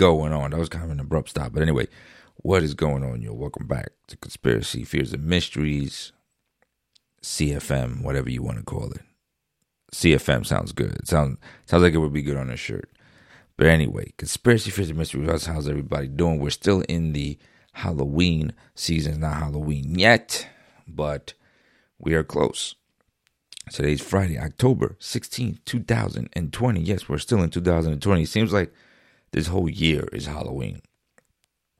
Going on? That was kind of an abrupt stop, but anyway, what is going on, yo? Welcome back to Conspiracy Fears and Mysteries, CFM, whatever you want to call it. CFM sounds good. It sounds sounds like it would be good on a shirt. But anyway, Conspiracy Fears and Mysteries. How's everybody doing? We're still in the Halloween season. It's not Halloween yet, but we are close. Today's Friday, October 16th, 2020. Yes, we're still in 2020. It seems like this whole year is Halloween.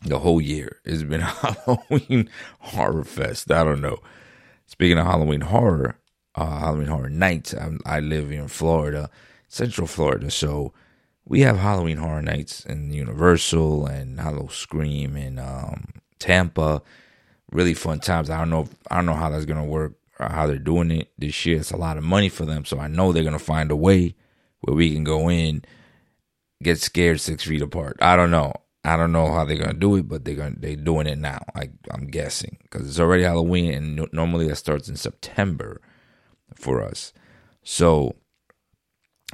The whole year has been Halloween horror fest. I don't know. Speaking of Halloween horror, uh, Halloween horror nights, I, I live in Florida, Central Florida, so we have Halloween horror nights in Universal and Howl-O-Scream in um, Tampa. Really fun times. I don't know. I don't know how that's gonna work or how they're doing it this year. It's a lot of money for them, so I know they're gonna find a way where we can go in, get scared six feet apart. I don't know. I don't know how they're gonna do it, but they're gonna they're doing it now. I I'm guessing because it's already Halloween, and normally that starts in September for us. So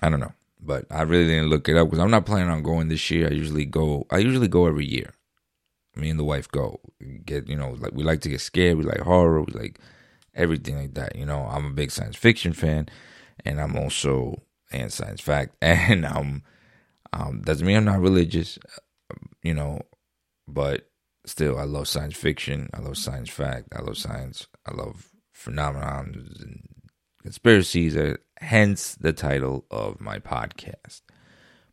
I don't know, but I really didn't look it up because I'm not planning on going this year. I usually go. I usually go every year. Me and the wife go get you know like we like to get scared. We like horror. We like everything like that. You know, I'm a big science fiction fan, and I'm also and science fact, and um, um doesn't mean I'm not religious you know, but still, I love science fiction. I love science fact. I love science. I love phenomenon and conspiracies. Uh, hence the title of my podcast.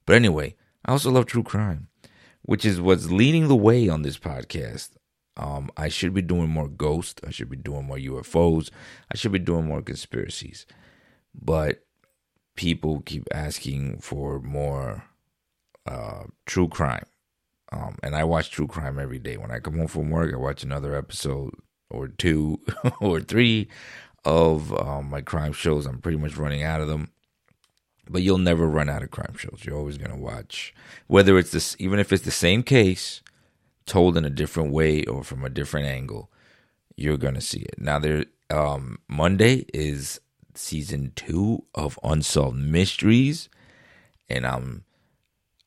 But anyway, I also love true crime, which is what's leading the way on this podcast. Um, I should be doing more ghosts. I should be doing more UFOs. I should be doing more conspiracies. But people keep asking for more uh, true crime. Um, and I watch true crime every day. When I come home from work, I watch another episode or two or three of um, my crime shows. I'm pretty much running out of them. But you'll never run out of crime shows. You're always going to watch, whether it's this, even if it's the same case told in a different way or from a different angle, you're going to see it. Now, there, um, Monday is season two of Unsolved Mysteries, and I'm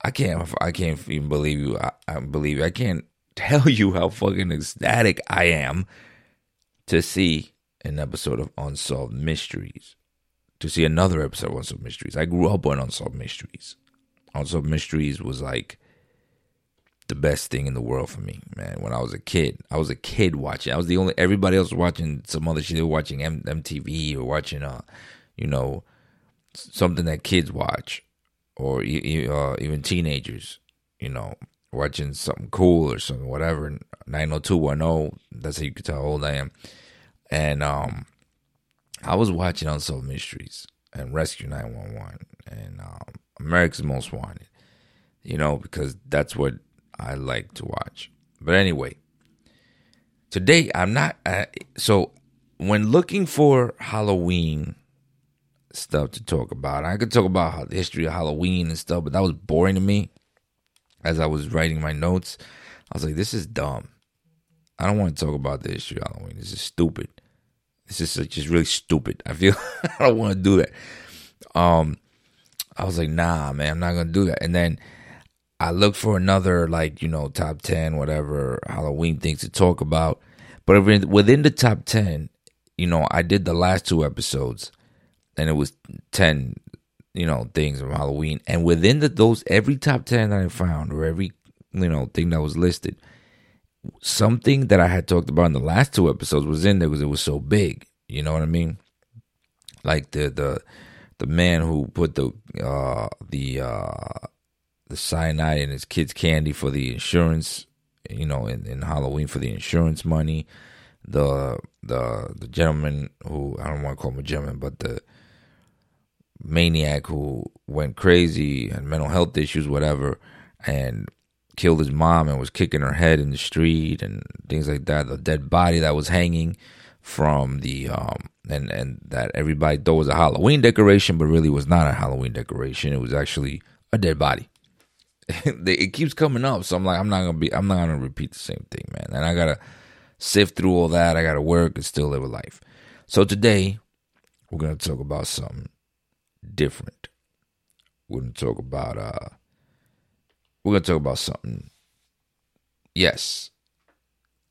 I can't I can't even believe you. I, I believe I can't tell you how fucking ecstatic I am to see an episode of Unsolved Mysteries. To see another episode of Unsolved Mysteries. I grew up on Unsolved Mysteries. Unsolved Mysteries was like the best thing in the world for me, man. When I was a kid, I was a kid watching. I was the only. Everybody else was watching some other shit. They were watching M- MTV or watching, uh, you know, something that kids watch or uh, even teenagers, you know, watching something cool or something, whatever. 90210, that's how you can tell how old I am. And um, I was watching Unsolved Mysteries and Rescue 911 and um, America's Most Wanted, you know, because that's what I like to watch. But anyway, today I'm not, uh, so when looking for Halloween stuff to talk about. I could talk about the history of Halloween and stuff, but that was boring to me. As I was writing my notes, I was like, "This is dumb. I don't want to talk about the history of Halloween. This is stupid. This is just really stupid. I feel I don't want to do that." Um, I was like, "Nah, man, I'm not gonna do that." And then I looked for another, like you know, top ten, whatever Halloween things to talk about. But within the top ten, you know, I did the last two episodes and it was 10 you know things of halloween. And within the, those every top 10 that i found or every you know thing that was listed something that i had talked about in the last two episodes was in there because it was so big. You know what i mean? Like the the the man who put the uh the uh the cyanide in his kid's candy for the insurance you know in, in halloween for the insurance money. The the the gentleman who i don't want to call him a gentleman but the maniac who went crazy and mental health issues, whatever, and killed his mom and was kicking her head in the street and things like that. The dead body that was hanging from the um and and that everybody thought was a Halloween decoration, but really was not a Halloween decoration. It was actually a dead body. it keeps coming up, so I'm like, I'm not gonna be, I'm not gonna repeat the same thing, man. And I gotta sift through all that. I gotta work and still live a life. So today, we're gonna talk about something different. We're to talk about uh, we're gonna talk about something. Yes,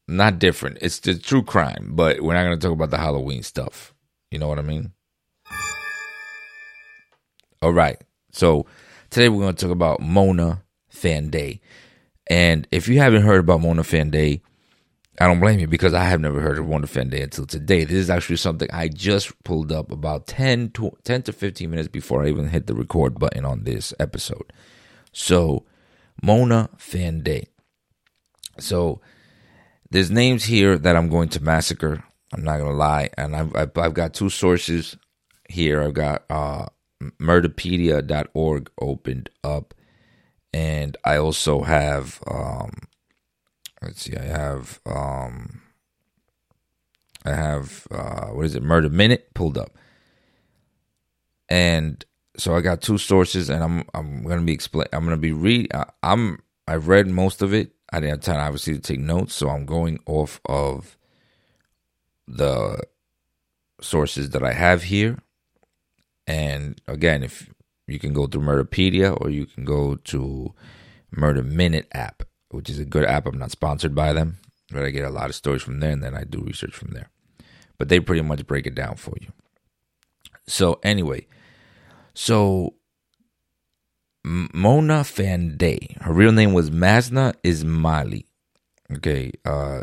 not different. It's the true crime, but we're not gonna talk about the Halloween stuff. You know what I mean? All right. So today we're gonna talk about Mona Fandey. And if you haven't heard about Mona Fandey, I don't blame you because I have never heard of Mona Fandey until today. This is actually something I just pulled up about 10 to, 10 to 15 minutes before I even hit the record button on this episode. So, Mona Fandey. So, there's names here that I'm going to massacre. I'm not going to lie. And I've, I've, I've, got two sources here. I've got uh, murderpedia.org opened up. And I also have um, let's see, I have um I have uh what is it, Murder Minute pulled up. And so I got two sources and I'm I'm gonna be explain I'm gonna be read I'm I've read most of it. I didn't have time obviously to take notes, so I'm going off of the sources that I have here. And again, if you can go through Murderpedia or you can go to Murder Minute app which is a good app. I'm not sponsored by them, but I get a lot of stories from there and then I do research from there. But they pretty much break it down for you. So, anyway, so Mona Fandey, her real name was Maznah Ismaili. Okay, uh,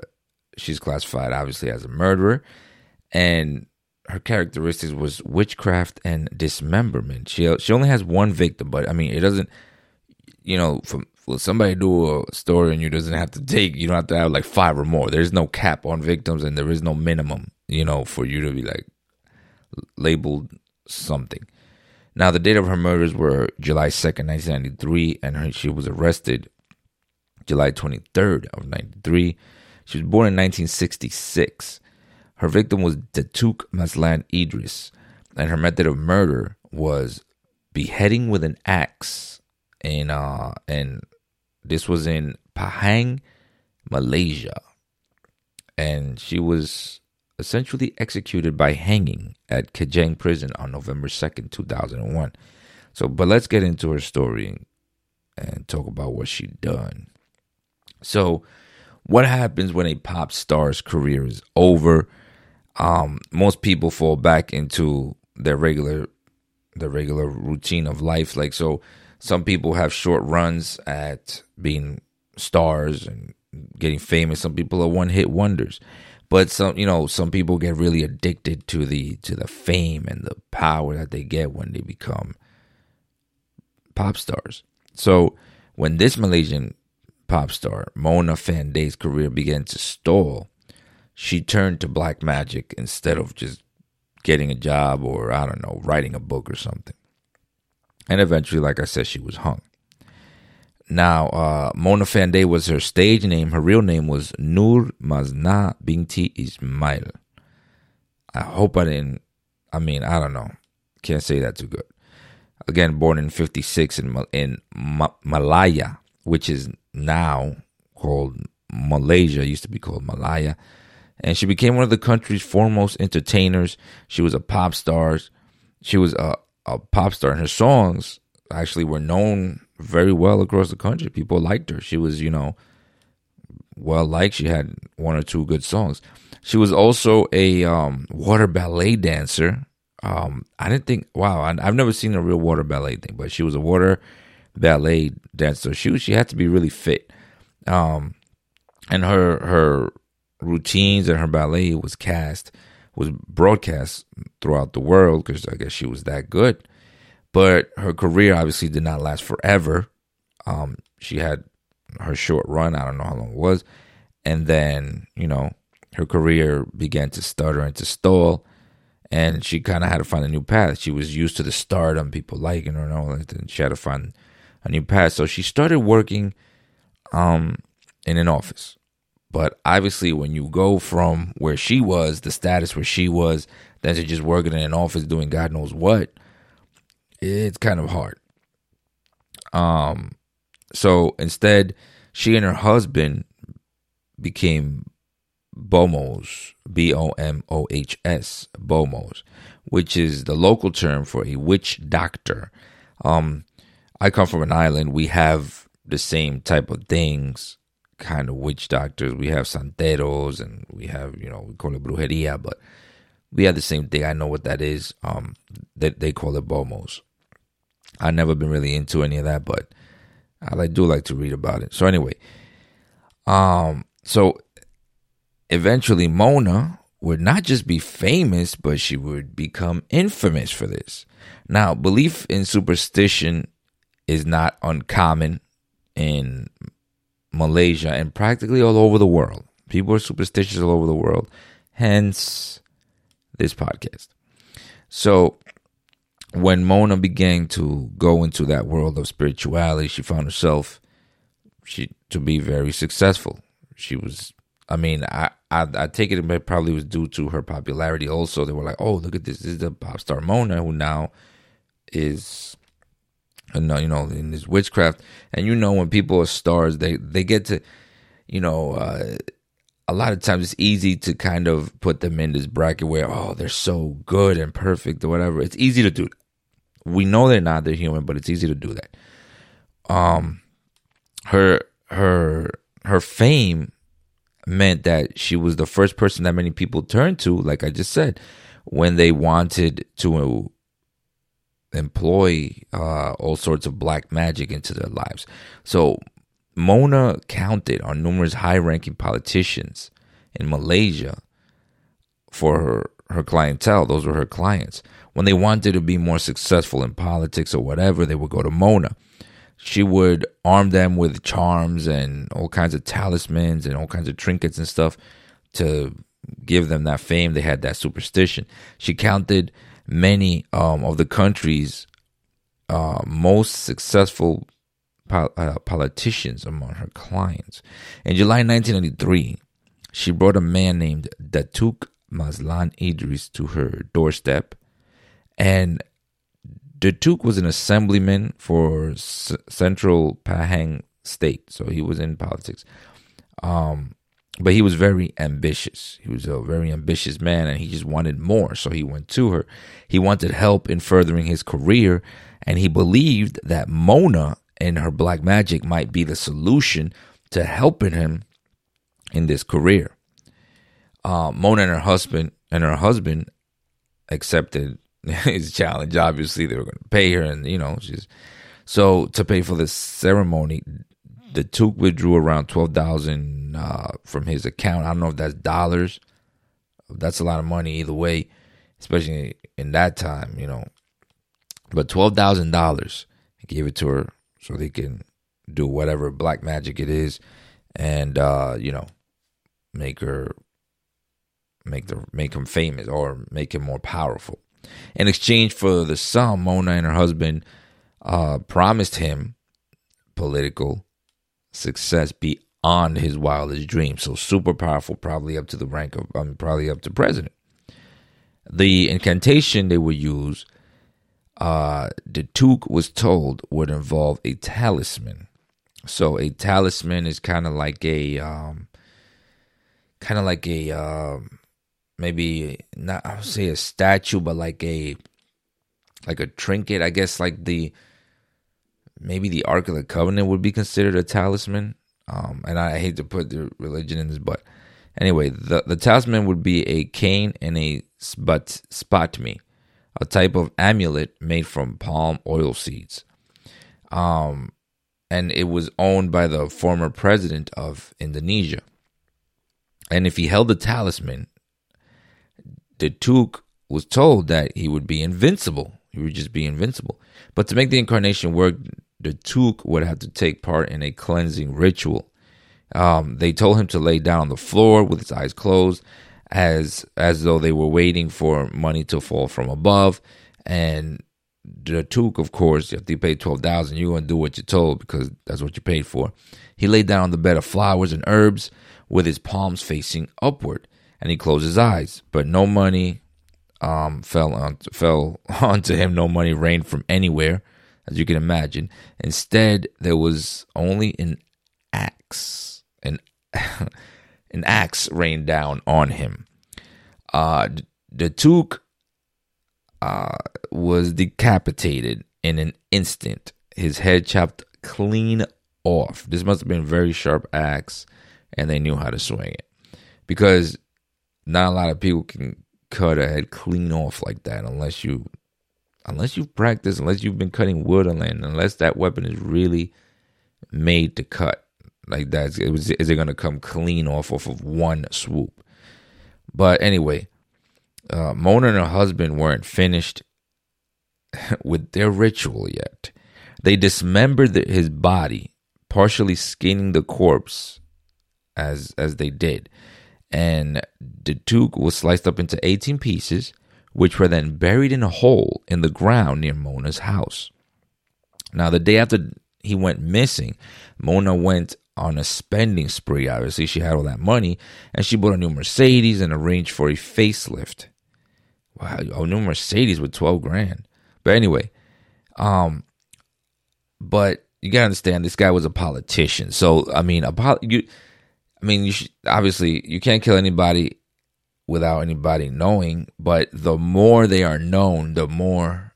she's classified obviously as a murderer, and her characteristics was witchcraft and dismemberment. She she only has one victim, but I mean, it doesn't, you know, from well, somebody do a story and you doesn't have to take, you don't have to have like five or more. There's no cap on victims and there is no minimum, you know, for you to be like labeled something. Now, the date of her murders were July 2nd, 1993, and her, she was arrested July 23rd of 93. She was born in 1966. Her victim was Datuk Mazlan Idris, and her method of murder was beheading with an axe in uh in this was in Pahang, Malaysia. And she was essentially executed by hanging at Kajang prison on November 2nd, 2001. So, but let's get into her story and talk about what she done. So, what happens when a pop star's career is over? Um, most people fall back into their regular their regular routine of life. Like so some people have short runs at being stars and getting famous. Some people are one hit wonders. But some you know, some people get really addicted to the to the fame and the power that they get when they become pop stars. So when this Malaysian pop star, Mona Fandey's career began to stall, she turned to black magic instead of just getting a job or I don't know, writing a book or something. And eventually, like I said, she was hung. Now, uh, Mona Fandey was her stage name. Her real name was Nur Maznah Binti Ismail. I hope I didn't, I mean, I don't know. Can't say that too good. Again, born in 56 in, in Malaya, which is now called Malaysia, used to be called Malaya. And she became one of the country's foremost entertainers. She was a pop star. She was a, a pop star, and her songs actually were known very well across the country. People liked her. She was, you know, well liked. She had one or two good songs. She was also a um, water ballet dancer. Um, I didn't think, wow, I, have never seen a real water ballet thing, but she was a water ballet dancer. She she had to be really fit. Um, and her her routines and her ballet was cast was broadcast throughout the world because I guess she was that good. But her career obviously did not last forever. Um, she had her short run. I don't know how long it was. And then, you know, her career began to stutter and to stall. And she kind of had to find a new path. She was used to the stardom, people liking her and all that. And she had to find a new path. So she started working um, in an office. But obviously, when you go from where she was, the status where she was, then to just working in an office doing God knows what, it's kind of hard. Um, so instead, she and her husband became BOMOHs, B O M O H S, BOMOHs, which is the local term for a witch doctor. Um, I come from an island. We have the same type of things, kind of witch doctors. We have santeros and we have, you know, we call it brujeria, but we have the same thing. I know what that is. Um, they, they call it bomohs. I've never been really into any of that, but I do like to read about it. So anyway, um, so eventually Mona would not just be famous, but she would become infamous for this. Now, belief in superstition is not uncommon in Malaysia and practically all over the world. People are superstitious all over the world, hence this podcast. So, when Mona began to go into that world of spirituality, she found herself she to be very successful. She was, I mean, I I, I take it it probably was due to her popularity. Also, they were like, "Oh, look at this! This is the pop star Mona, who now is, you know, you know, in this witchcraft." And you know, when people are stars, they they get to, you know. Uh, a lot of times it's easy to kind of put them in this bracket where oh they're so good and perfect or whatever. It's easy to do. We know they're not. They're human, but it's easy to do that. Um, her her her fame meant that she was the first person that many people turned to, like I just said, when they wanted to employ uh, all sorts of black magic into their lives. So Mona counted on numerous high ranking politicians in Malaysia for her, her clientele. Those were her clients. When they wanted to be more successful in politics or whatever, they would go to Mona she would arm them with charms and all kinds of talismans and all kinds of trinkets and stuff to give them that fame. They had that superstition. She counted many um, of the country's uh, most successful pol- uh, politicians among her clients. In July 1993, she brought a man named Datuk Mazlan Idris to her doorstep and Datuk was an assemblyman for S- Central Pahang State, so he was in politics. Um, but he was very ambitious. He was a very ambitious man, and he just wanted more. So he went to her. He wanted help in furthering his career, and he believed that Mona and her black magic might be the solution to helping him in this career. Uh, Mona and her husband and her husband accepted his challenge. Obviously, they were going to pay her, and you know, she's so to pay for the ceremony. Datuk withdrew around twelve thousand uh, from his account. I don't know if that's dollars. That's a lot of money either way, especially in that time, you know. But twelve thousand dollars, he gave it to her so they can do whatever black magic it is, and uh, you know, make her make the make him famous or make him more powerful. In exchange for the sum, Mona and her husband uh, promised him political success beyond his wildest dreams. So super powerful, probably up to the rank of, mean, probably up to president. The incantation they would use, uh, Datuk was told would involve a talisman. So a talisman is kind of like a, um, kind of like a, um, maybe not I would say a statue, but like a like a trinket. I guess like the maybe the Ark of the Covenant would be considered a talisman. Um, and I hate to put the religion in this, but anyway, the the talisman would be a cane and a spot spatmi, a type of amulet made from palm oil seeds. Um, and it was owned by the former president of Indonesia. And if he held the talisman, Datuk was told that he would be invincible. He would just be invincible. But to make the incarnation work, Datuk would have to take part in a cleansing ritual. Um, they told him to lay down on the floor with his eyes closed, as as though they were waiting for money to fall from above. And the Datuk, of course, if you pay twelve thousand, you're gonna do what you're told because that's what you paid for. He laid down on the bed of flowers and herbs with his palms facing upward and he closed his eyes. But no money um, fell on fell onto him. No money rained from anywhere, as you can imagine. Instead, there was only an axe, an an axe rained down on him. Uh, the Datuk uh, was decapitated in an instant. His head chopped clean off. This must have been a very sharp axe, and they knew how to swing it because not a lot of people can cut a head clean off like that unless you unless you've practiced, unless you've been cutting wood on land, unless that weapon is really made to cut like that. It was, is it going to come clean off off of one swoop? But anyway, uh, Mona and her husband weren't finished with their ritual yet. They dismembered the, his body, partially skinning the corpse as as they did. And the Datuk was sliced up into 18 pieces, which were then buried in a hole in the ground near Mona's house. Now, the day after he went missing, Mona went on a spending spree. Obviously, she had all that money, and she bought a new Mercedes and arranged for a facelift. Wow, a new Mercedes with 12 grand. But anyway, um, but you gotta understand this guy was a politician. So I mean, a you, I mean, you should, obviously you can't kill anybody without anybody knowing. But the more they are known, the more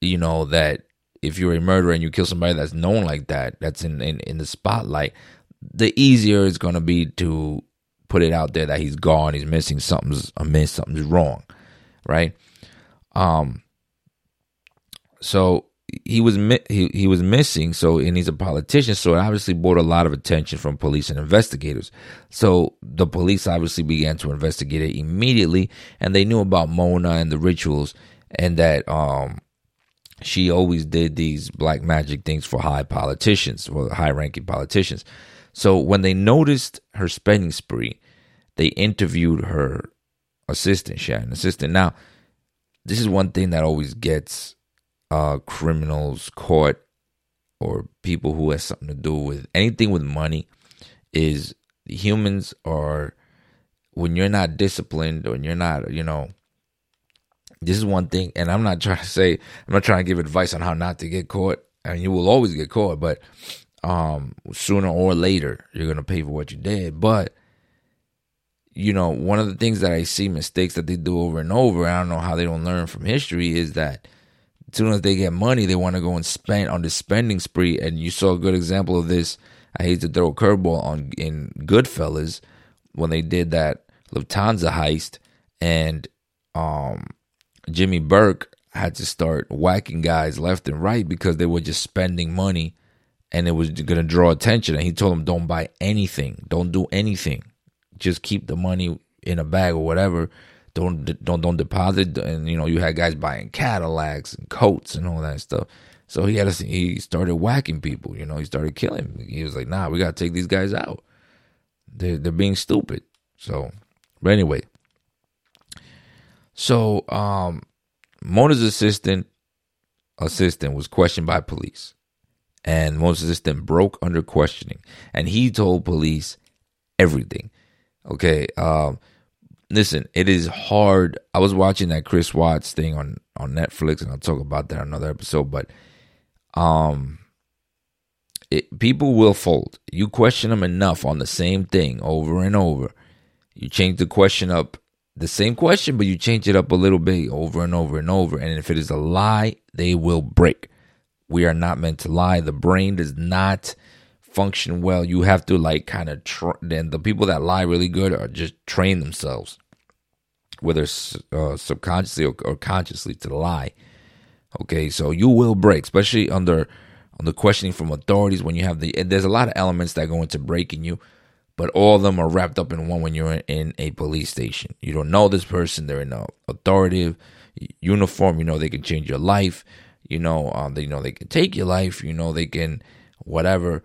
you know that if you're a murderer and you kill somebody that's known like that, that's in in, in the spotlight, the easier it's gonna be to put it out there that he's gone, he's missing, something's amiss, something's wrong, right? Um, so he was he he was missing. So and he's a politician. So it obviously brought a lot of attention from police and investigators. So the police obviously began to investigate it immediately, and they knew about Mona and the rituals, and that um she always did these black magic things for high politicians, for high ranking politicians. So when they noticed her spending spree, they interviewed her assistant. An assistant. Now, this is one thing that always gets uh, criminals caught or people who has something to do with anything with money is humans are when you're not disciplined or you're not you know this is one thing and i'm not trying to say i'm not trying to give advice on how not to get caught and you will always get caught but um sooner or later you're gonna pay for what you did but you know one of the things that i see mistakes that they do over and over i don't know how they don't learn from history is that soon as they get money, they want to go and spend on the spending spree. And you saw a good example of this. I hate to throw a curveball on in Goodfellas when they did that Lufthansa heist, and um, Jimmy Burke had to start whacking guys left and right because they were just spending money, and it was going to draw attention. And he told them, "Don't buy anything. Don't do anything. Just keep the money in a bag or whatever." Don't don't don't deposit and you know you had guys buying Cadillacs and coats and all that stuff. So he had to, he started whacking people, you know, he started killing. He was like, "Nah, we got to take these guys out. They they're being stupid." So, but anyway. So, um Mona's assistant assistant was questioned by police. And Mona's assistant broke under questioning and he told police everything. Okay, um listen, it is hard. I was watching that Chris Watts thing on on Netflix, and I'll talk about that another episode. But um, it, people will fold. You question them enough on the same thing over and over. You change the question up, the same question, but you change it up a little bit over and over and over. And if it is a lie, they will break. We are not meant to lie. The brain does not function well, you have to like kind of tr- then the people that lie really good are just train themselves, whether uh, subconsciously or, or, consciously, to lie. Okay, so you will break, especially under on the questioning from authorities when you have the. There's a lot of elements that go into breaking you, but all of them are wrapped up in one when you're in, a police station. You don't know this person; they're in a authoritative uniform. You know they can change your life. You know, um, they you know they can take your life. You know they can whatever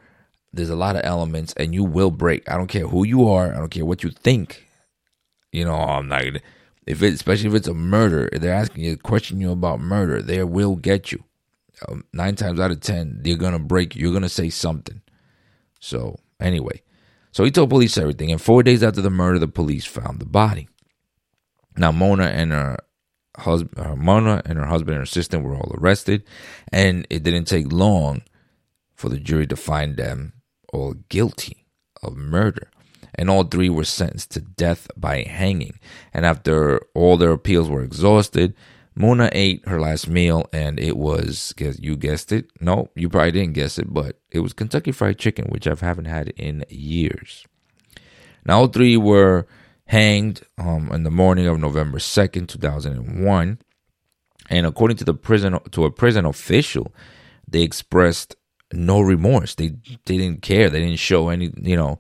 there's a lot of elements and you will break. I don't care who you are. I don't care what you think. You know, I'm not gonna if it, especially if it's a murder, they're asking you, question you about murder, they will get you. Um, nine times out of ten, they're gonna break you. You're gonna say something. So anyway, so he told police everything. And four days after the murder, the police found the body. Now Mona and her husband, her Mona and her husband and her sister were all arrested, and it didn't take long for the jury to find them all guilty of murder. And all three were sentenced to death by hanging. And after all their appeals were exhausted, Mona ate her last meal, and it was guess you guessed it. No, you probably didn't guess it, but it was Kentucky Fried Chicken, which I haven't had in years. Now, all three were hanged um, in the morning of November second, two thousand and one, and according to the prison to a prison official, they expressed no remorse. They they didn't care. They didn't show any, you know,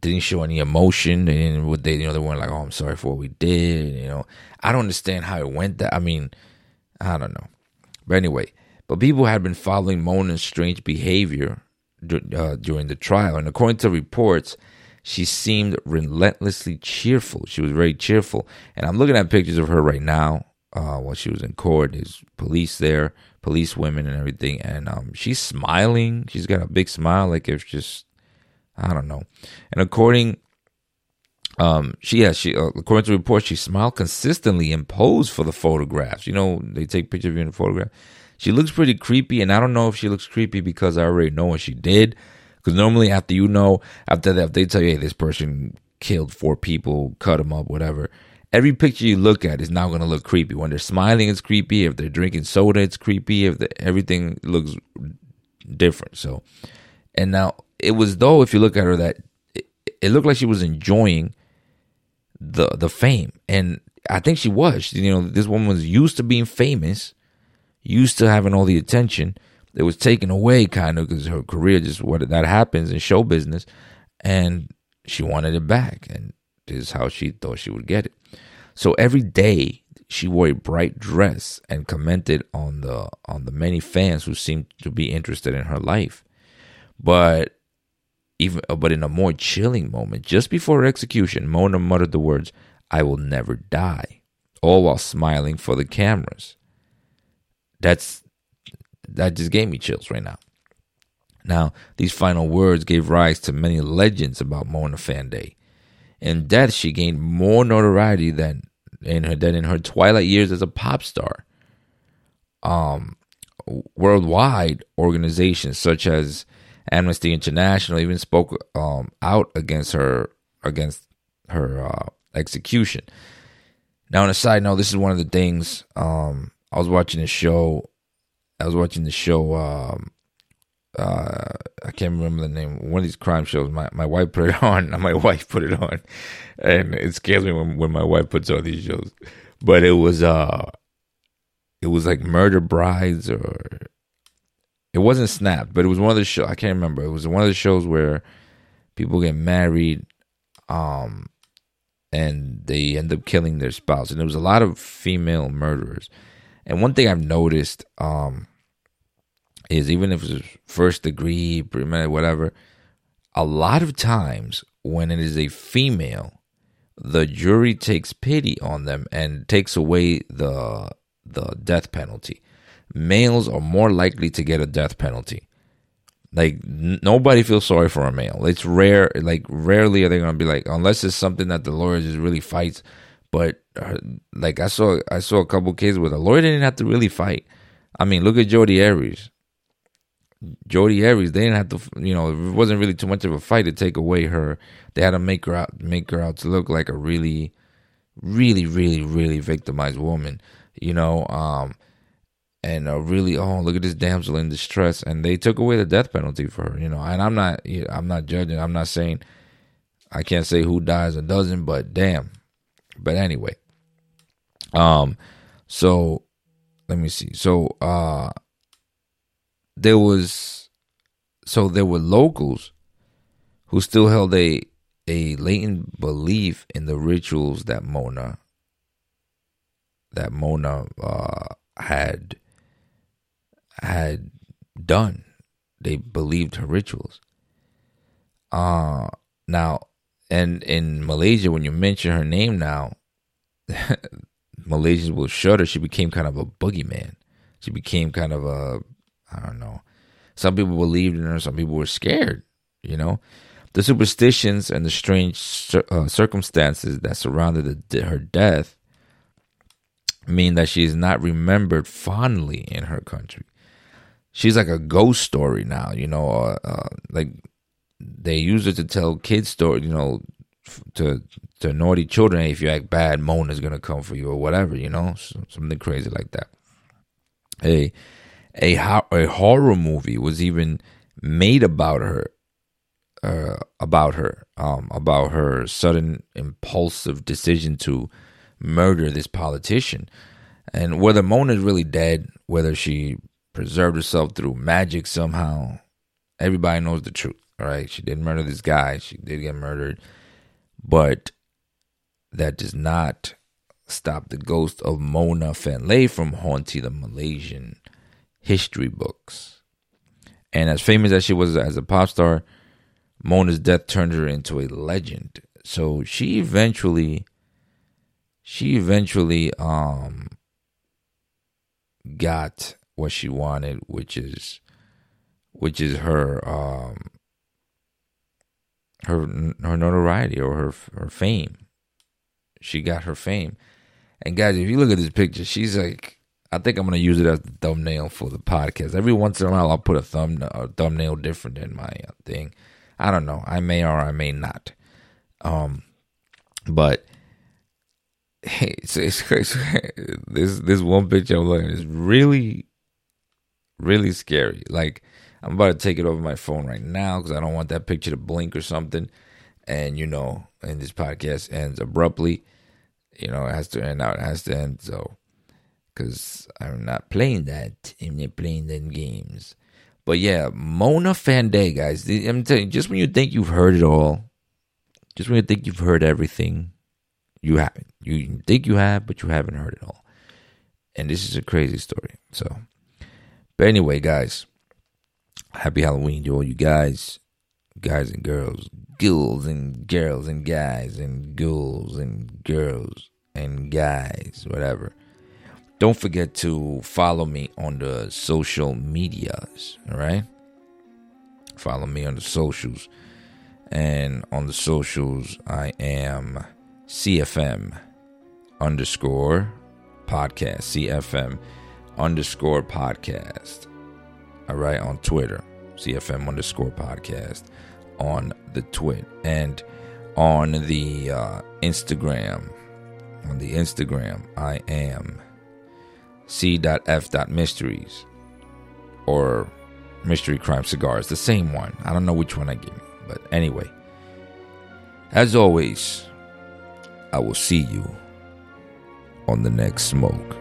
didn't show any emotion. They didn't, what they, you know, they weren't like, oh, I'm sorry for what we did. You know, I don't understand how it went. That I mean, I don't know. But anyway, but people had been following Mona's strange behavior uh, during the trial, and according to reports, she seemed relentlessly cheerful. She was very cheerful, and I'm looking at pictures of her right now uh, while she was in court. There's police there, police women, and everything, and um, she's smiling. She's got a big smile, like if just I don't know. And according, um, she has she uh, according to reports, she smiled consistently and posed for the photographs. You know, they take pictures of you in the photograph. She looks pretty creepy, and I don't know if she looks creepy because I already know what she did. Because normally, after you know, after that, they tell you, hey, this person killed four people, cut them up, whatever. Every picture you look at is now going to look creepy. When they're smiling, it's creepy. If they're drinking soda, it's creepy. If everything looks different, so and now it was though, if you look at her, that it, it looked like she was enjoying the the fame, and I think she was. You know, this woman was used to being famous, used to having all the attention. It was taken away, kind of, because her career just what that happens in show business, and she wanted it back, and is how she thought she would get it. So every day she wore a bright dress and commented on the on the many fans who seemed to be interested in her life. But even but in a more chilling moment, just before her execution, Mona muttered the words, I will never die, all while smiling for the cameras. That's that just gave me chills right now. Now, these final words gave rise to many legends about Mona Fandey. In death, she gained more notoriety than in her than in her twilight years as a pop star. Um, worldwide organizations such as Amnesty International even spoke um, out against her against her uh, execution. Now, on a side note, this is one of the things um, I was watching a show. I was watching the show. Um, uh, I can't remember the name. One of these crime shows. My my wife put it on. My wife put it on, and it scares me when when my wife puts on these shows. But it was uh, it was like Murder Brides or it wasn't Snapped, but it was one of the shows. I can't remember. It was one of the shows where people get married, um, and they end up killing their spouse. And there was a lot of female murderers. And one thing I've noticed, um, is even if it's first degree, premeditated, whatever, a lot of times when it is a female, the jury takes pity on them and takes away the the death penalty males are more likely to get a death penalty. Like n- nobody feels sorry for a male. It's rare. Like rarely are they gonna be like, unless it's something that the lawyer just really fights. But uh, like I saw, I saw a couple cases where the lawyer didn't have to really fight. I mean, look at Jodi Arias. Jodi Arias, they didn't have to, you know, it wasn't really too much of a fight to take away her. They had to make her out, make her out to look like a really, really, really, really victimized woman. You know, um, and uh, really, oh, look at this damsel in distress, and they took away the death penalty for her, you know. And I'm not, I'm not judging. I'm not saying I can't say who dies or doesn't, but damn. But anyway, um, so let me see. So uh, there was, so there were locals who still held a a latent belief in the rituals that Mona that Mona uh, had had done. They believed her rituals. Uh now and in Malaysia when you mention her name now, Malaysians will shudder. She became kind of a boogeyman. She became kind of a I don't know. Some people believed in her, some people were scared, you know. The superstitions and the strange uh, circumstances that surrounded the, her death mean that she is not remembered fondly in her country she's like a ghost story now. You know, uh, uh, like they use her to tell kids stories. You know, to to naughty children, if you act bad, Mona's gonna come for you or whatever, you know, so, something crazy like that. A a a horror movie was even made about her, uh, about her, um, about her sudden impulsive decision to murder this politician, and whether Mona is really dead, whether she preserved herself through magic somehow, everybody knows the truth. All right, she didn't murder this guy; she did get murdered, but that does not stop the ghost of Mona Fandey from haunting the Malaysian history books. And as famous as she was as a pop star, Mona's death turned her into a legend. So she eventually she eventually um got what she wanted, which is which is her um her her notoriety or her her fame she got her fame. And guys, if you look at this picture, she's like, I think I'm gonna use it as the thumbnail for the podcast. Every once in a while, I'll put a thumb a thumbnail different than my uh, thing. I don't know. I may or I may not. Um, but hey, it's, it's, it's this this one picture I'm looking at is really, really scary. Like I'm about to take it over my phone right now because I don't want that picture to blink or something. And you know, and this podcast ends abruptly you know, it has to end out, it has to end. So, because I'm not playing that, I'm not playing them games. But yeah, Mona Fandey, guys. I'm telling you, just when you think you've heard it all, just when you think you've heard everything, you haven't. You think you have, but you haven't heard it all. And this is a crazy story. So, but anyway, guys, happy Halloween to all you guys, guys and girls, girls and girls and guys and girls and girls and guys, whatever. Don't forget to follow me on the social medias, all right? Follow me on the socials. And on the socials, I am CFM underscore podcast, CFM underscore podcast. All right, on Twitter, CFM underscore podcast on the twit and on the uh, Instagram on the Instagram, I am c.f.mysteries or Mystery Crime Cigars, the same one. I don't know which one I give you, but anyway. As always, I will see you on the next smoke.